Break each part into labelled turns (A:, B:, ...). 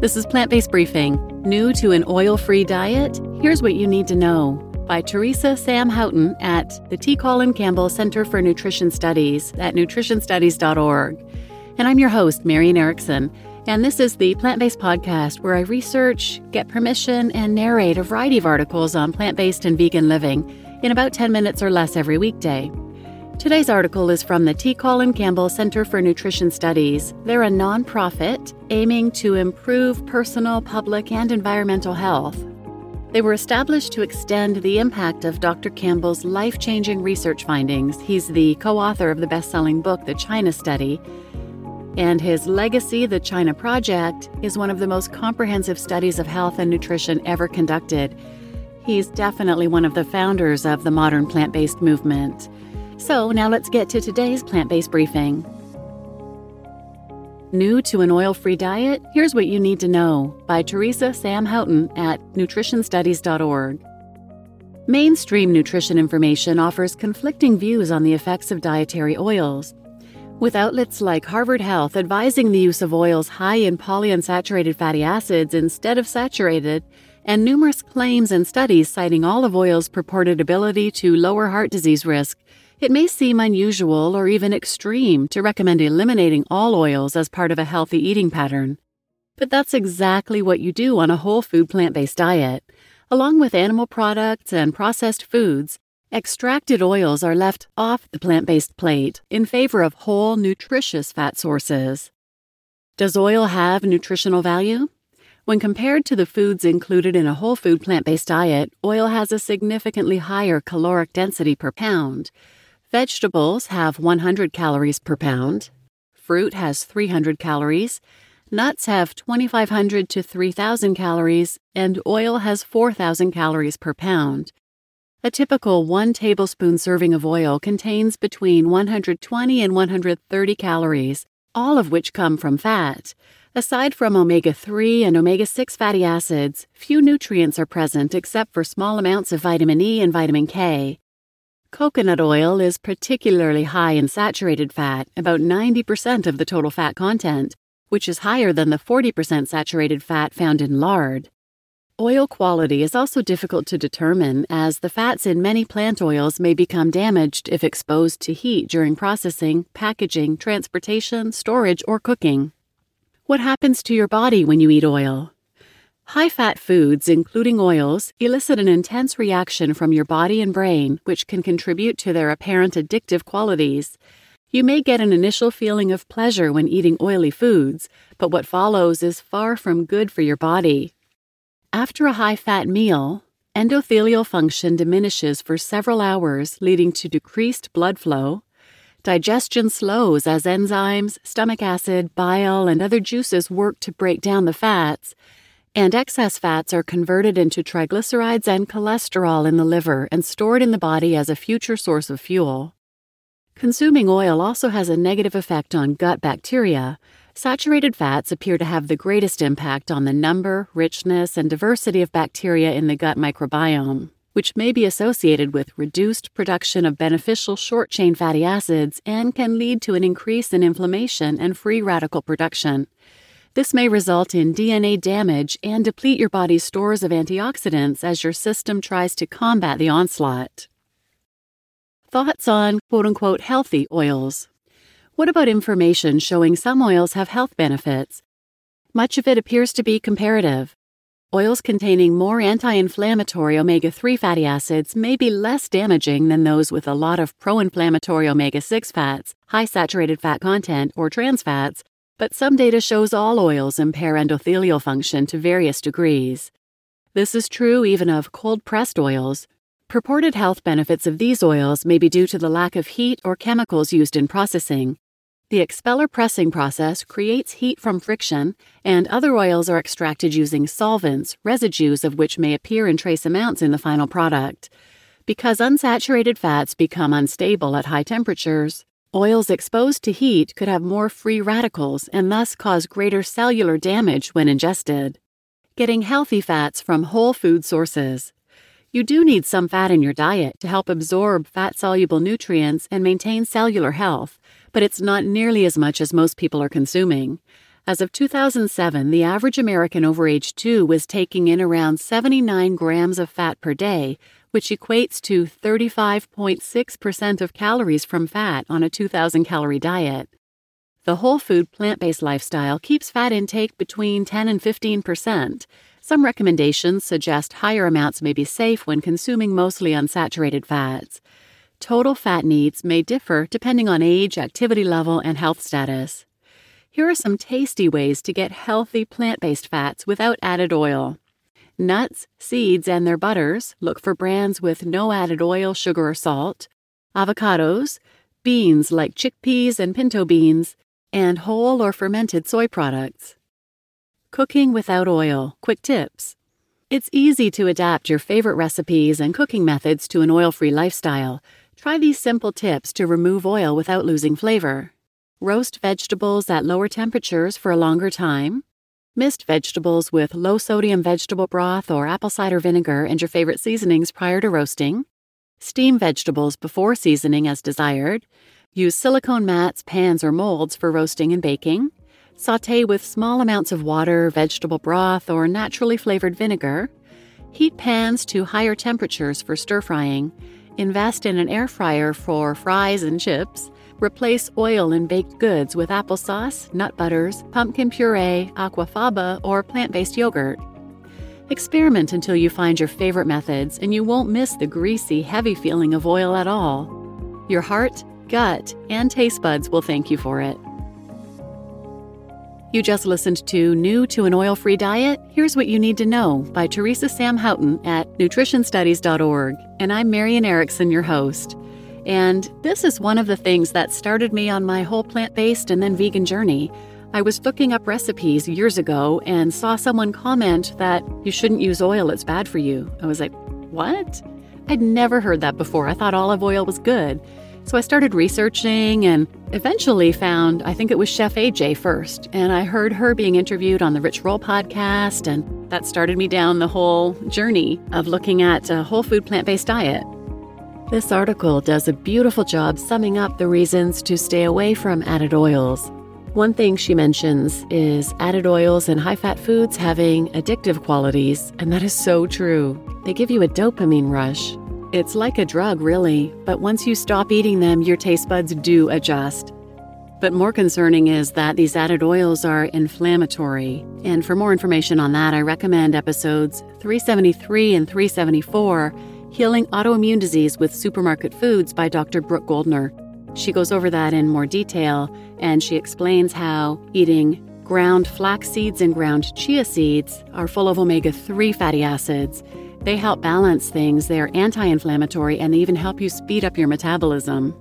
A: This is Plant Based Briefing. New to an oil free diet? Here's what you need to know by Teresa Sam Houghton at the T. Colin Campbell Center for Nutrition Studies at nutritionstudies.org. And I'm your host, Marian Erickson. And this is the Plant Based Podcast where I research, get permission, and narrate a variety of articles on plant based and vegan living in about 10 minutes or less every weekday. Today's article is from the T. Colin Campbell Center for Nutrition Studies. They're a nonprofit aiming to improve personal, public, and environmental health. They were established to extend the impact of Dr. Campbell's life changing research findings. He's the co author of the best selling book, The China Study. And his legacy, The China Project, is one of the most comprehensive studies of health and nutrition ever conducted. He's definitely one of the founders of the modern plant based movement. So now let's get to today's plant based briefing. New to an oil free diet? Here's what you need to know by Teresa Sam Houghton at nutritionstudies.org. Mainstream nutrition information offers conflicting views on the effects of dietary oils. With outlets like Harvard Health advising the use of oils high in polyunsaturated fatty acids instead of saturated, and numerous claims and studies citing olive oil's purported ability to lower heart disease risk, it may seem unusual or even extreme to recommend eliminating all oils as part of a healthy eating pattern. But that's exactly what you do on a whole food plant based diet. Along with animal products and processed foods, extracted oils are left off the plant based plate in favor of whole, nutritious fat sources. Does oil have nutritional value? When compared to the foods included in a whole food plant based diet, oil has a significantly higher caloric density per pound. Vegetables have 100 calories per pound. Fruit has 300 calories. Nuts have 2,500 to 3,000 calories, and oil has 4,000 calories per pound. A typical one tablespoon serving of oil contains between 120 and 130 calories, all of which come from fat. Aside from omega 3 and omega 6 fatty acids, few nutrients are present except for small amounts of vitamin E and vitamin K. Coconut oil is particularly high in saturated fat, about 90% of the total fat content, which is higher than the 40% saturated fat found in lard. Oil quality is also difficult to determine as the fats in many plant oils may become damaged if exposed to heat during processing, packaging, transportation, storage, or cooking. What happens to your body when you eat oil? High fat foods, including oils, elicit an intense reaction from your body and brain, which can contribute to their apparent addictive qualities. You may get an initial feeling of pleasure when eating oily foods, but what follows is far from good for your body. After a high fat meal, endothelial function diminishes for several hours, leading to decreased blood flow. Digestion slows as enzymes, stomach acid, bile, and other juices work to break down the fats and excess fats are converted into triglycerides and cholesterol in the liver and stored in the body as a future source of fuel. Consuming oil also has a negative effect on gut bacteria. Saturated fats appear to have the greatest impact on the number, richness, and diversity of bacteria in the gut microbiome, which may be associated with reduced production of beneficial short chain fatty acids and can lead to an increase in inflammation and free radical production. This may result in DNA damage and deplete your body's stores of antioxidants as your system tries to combat the onslaught. Thoughts on quote unquote healthy oils. What about information showing some oils have health benefits? Much of it appears to be comparative. Oils containing more anti inflammatory omega 3 fatty acids may be less damaging than those with a lot of pro inflammatory omega 6 fats, high saturated fat content, or trans fats, but some data shows all oils impair endothelial function to various degrees. This is true even of cold pressed oils. Purported health benefits of these oils may be due to the lack of heat or chemicals used in processing. The expeller pressing process creates heat from friction, and other oils are extracted using solvents, residues of which may appear in trace amounts in the final product. Because unsaturated fats become unstable at high temperatures, Oils exposed to heat could have more free radicals and thus cause greater cellular damage when ingested. Getting healthy fats from whole food sources. You do need some fat in your diet to help absorb fat soluble nutrients and maintain cellular health, but it's not nearly as much as most people are consuming. As of 2007, the average American over age 2 was taking in around 79 grams of fat per day, which equates to 35.6% of calories from fat on a 2,000 calorie diet. The whole food plant based lifestyle keeps fat intake between 10 and 15%. Some recommendations suggest higher amounts may be safe when consuming mostly unsaturated fats. Total fat needs may differ depending on age, activity level, and health status. Here are some tasty ways to get healthy plant based fats without added oil. Nuts, seeds, and their butters, look for brands with no added oil, sugar, or salt. Avocados, beans like chickpeas and pinto beans, and whole or fermented soy products. Cooking without oil. Quick tips. It's easy to adapt your favorite recipes and cooking methods to an oil free lifestyle. Try these simple tips to remove oil without losing flavor. Roast vegetables at lower temperatures for a longer time. Mist vegetables with low sodium vegetable broth or apple cider vinegar and your favorite seasonings prior to roasting. Steam vegetables before seasoning as desired. Use silicone mats, pans, or molds for roasting and baking. Saute with small amounts of water, vegetable broth, or naturally flavored vinegar. Heat pans to higher temperatures for stir frying. Invest in an air fryer for fries and chips. Replace oil in baked goods with applesauce, nut butters, pumpkin puree, aquafaba, or plant based yogurt. Experiment until you find your favorite methods and you won't miss the greasy, heavy feeling of oil at all. Your heart, gut, and taste buds will thank you for it. You just listened to New to an Oil Free Diet? Here's What You Need to Know by Teresa Sam Houghton at nutritionstudies.org. And I'm Marian Erickson, your host. And this is one of the things that started me on my whole plant based and then vegan journey. I was looking up recipes years ago and saw someone comment that you shouldn't use oil, it's bad for you. I was like, what? I'd never heard that before. I thought olive oil was good. So I started researching and eventually found, I think it was Chef AJ first. And I heard her being interviewed on the Rich Roll podcast. And that started me down the whole journey of looking at a whole food plant based diet. This article does a beautiful job summing up the reasons to stay away from added oils. One thing she mentions is added oils and high fat foods having addictive qualities, and that is so true. They give you a dopamine rush. It's like a drug, really, but once you stop eating them, your taste buds do adjust. But more concerning is that these added oils are inflammatory. And for more information on that, I recommend episodes 373 and 374 Healing Autoimmune Disease with Supermarket Foods by Dr. Brooke Goldner. She goes over that in more detail and she explains how eating ground flax seeds and ground chia seeds are full of omega 3 fatty acids. They help balance things, they're anti inflammatory, and they even help you speed up your metabolism.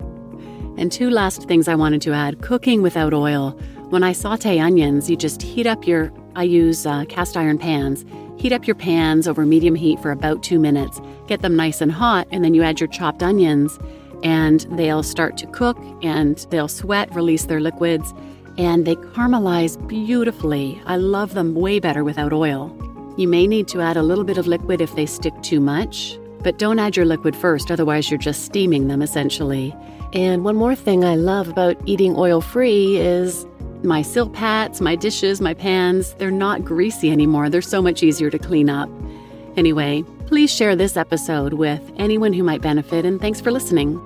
A: And two last things I wanted to add cooking without oil. When I saute onions, you just heat up your, I use uh, cast iron pans Heat up your pans over medium heat for about two minutes. Get them nice and hot, and then you add your chopped onions, and they'll start to cook and they'll sweat, release their liquids, and they caramelize beautifully. I love them way better without oil. You may need to add a little bit of liquid if they stick too much, but don't add your liquid first, otherwise, you're just steaming them essentially. And one more thing I love about eating oil free is my silpats, my dishes, my pans, they're not greasy anymore. They're so much easier to clean up. Anyway, please share this episode with anyone who might benefit, and thanks for listening.